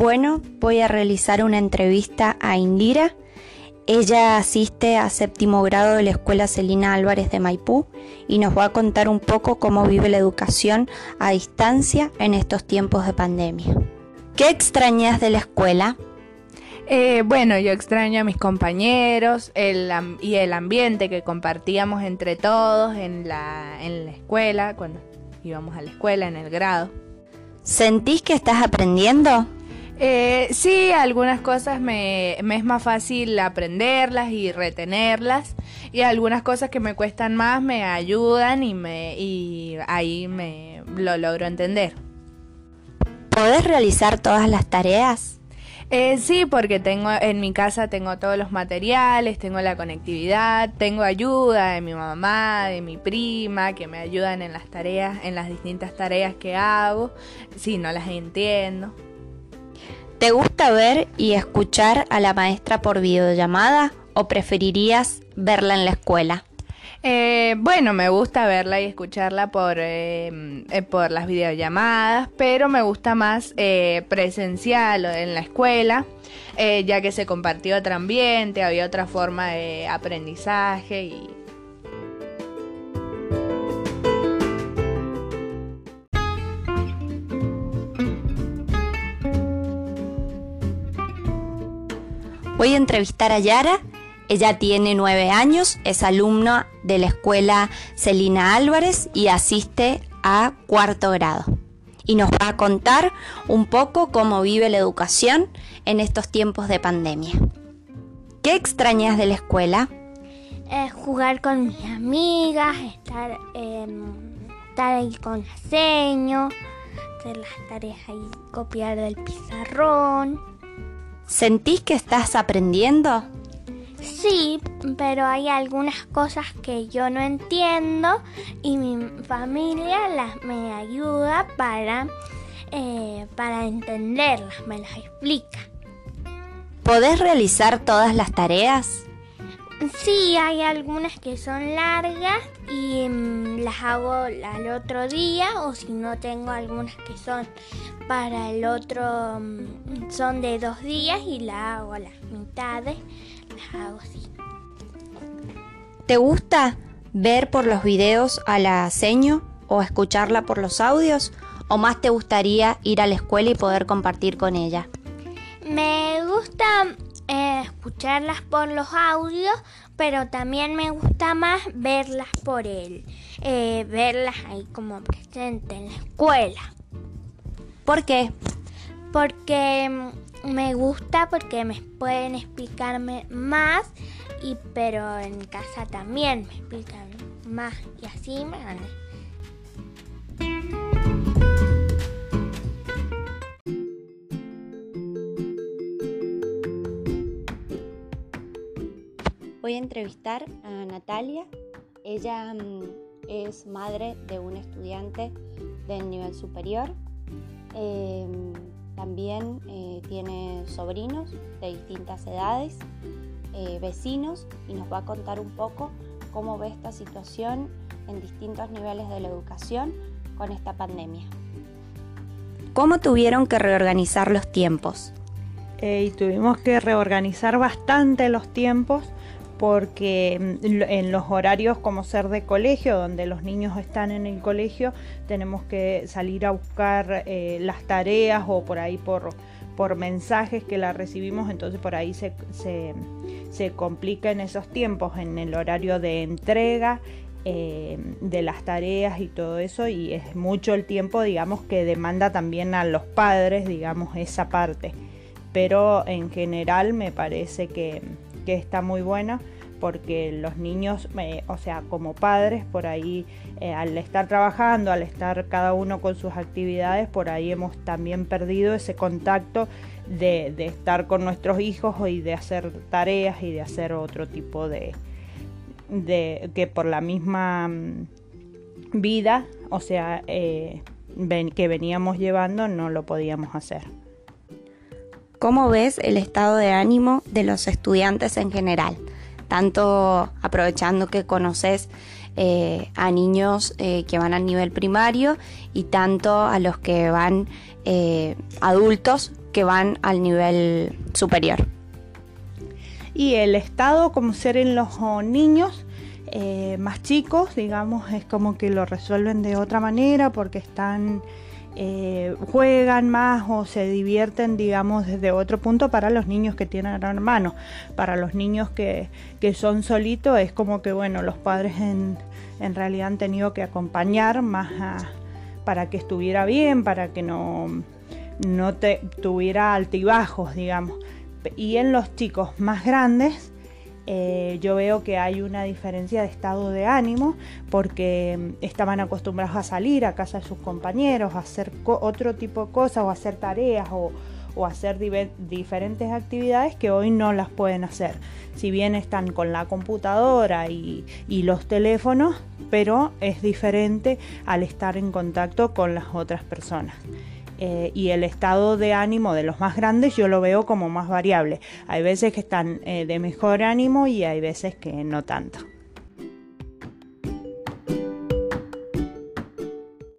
Bueno, voy a realizar una entrevista a Indira. Ella asiste a séptimo grado de la Escuela Celina Álvarez de Maipú y nos va a contar un poco cómo vive la educación a distancia en estos tiempos de pandemia. ¿Qué extrañas de la escuela? Eh, bueno, yo extraño a mis compañeros y el ambiente que compartíamos entre todos en la, en la escuela, cuando íbamos a la escuela, en el grado. ¿Sentís que estás aprendiendo? Eh, sí, algunas cosas me, es más fácil aprenderlas y retenerlas y algunas cosas que me cuestan más me ayudan y, me, y ahí me lo logro entender. ¿Podés realizar todas las tareas? Eh, sí, porque tengo en mi casa tengo todos los materiales, tengo la conectividad, tengo ayuda de mi mamá, de mi prima, que me ayudan en las tareas, en las distintas tareas que hago, si no las entiendo. ¿Te gusta ver y escuchar a la maestra por videollamada o preferirías verla en la escuela? Eh, bueno, me gusta verla y escucharla por, eh, eh, por las videollamadas, pero me gusta más presencial en la escuela, ya que se compartió otro ambiente, había otra forma de aprendizaje y Voy a entrevistar a Yara. Ella tiene nueve años, es alumna de la escuela Celina Álvarez y asiste a cuarto grado. Y nos va a contar un poco cómo vive la educación en estos tiempos de pandemia. ¿Qué extrañas de la escuela? jugar con mis amigas, estar, estar ahí con la seño, hacer las tareas ahí, copiar del pizarrón. ¿Sentís que estás aprendiendo? Sí, pero hay algunas cosas que yo no entiendo y mi familia las, me ayuda para, eh, para entenderlas, me las explica. ¿Podés realizar todas las tareas? Sí, hay algunas que son largas y mm, las hago al otro día o si no tengo algunas que son para el otro, mm, son de dos días y las hago a las mitades, las hago así. ¿Te gusta ver por los videos a la seño o escucharla por los audios o más te gustaría ir a la escuela y poder compartir con ella? Me gusta eh, escucharlas por los audios, pero también me gusta más verlas por él, eh, verlas ahí como presente en la escuela. ¿Por qué? Porque mm, me gusta, porque me pueden explicarme más, y pero en casa también me explican más y así me gané. Voy a entrevistar a Natalia. Ella mm, es madre de un estudiante del nivel superior. Em, también eh, tiene sobrinos de distintas edades, eh, vecinos, y nos va a contar un poco cómo ve esta situación en distintos niveles de la educación con esta pandemia. ¿Cómo tuvieron que reorganizar los tiempos? Eh, y tuvimos que reorganizar bastante los tiempos porque mm, en los horarios como ser de colegio, donde los niños están en el colegio, tenemos que salir a buscar eh, las tareas o por ahí por, por mensajes que las recibimos, entonces por ahí se, se, complica en esos tiempos, en el horario de entrega. Eh, de las tareas y todo eso y es mucho el tiempo digamos que demanda también a los padres digamos esa parte pero en general me parece que, que está muy buena porque los niños, o sea, como padres, por ahí, eh, al estar trabajando, al estar cada uno con sus actividades, por ahí hemos también perdido ese contacto de, estar con nuestros hijos y de hacer tareas y de hacer otro tipo de, de que por la misma mm, vida, o sea, eh, que veníamos llevando, no lo podíamos hacer. ¿Cómo ves el estado de ánimo de los estudiantes en general? Tanto aprovechando que conoces eh, a niños eh, que van al nivel primario y tanto a los que van eh, adultos que van al nivel superior. Y el estado como ser en los niños eh, más chicos, digamos, es como que lo resuelven de otra manera porque están eh, juegan más o se divierten, digamos, desde otro punto para los niños que tienen hermanos. Para los niños que, son solitos es como que, bueno, los padres en, realidad han tenido que acompañar más para que estuviera bien, para que no, no te, tuviera altibajos, digamos. Y en los chicos más grandes, eh, yo veo que hay una diferencia de estado de ánimo porque mm, estaban acostumbrados a salir a casa de sus compañeros, a hacer otro tipo de cosas o hacer tareas o, hacer diferentes actividades que hoy no las pueden hacer. Si bien están con la computadora y, y los teléfonos, pero es diferente al estar en contacto con las otras personas. Eh, y el estado de ánimo de los más grandes yo lo veo como más variable. Hay veces que están eh, de mejor ánimo y hay veces que no tanto.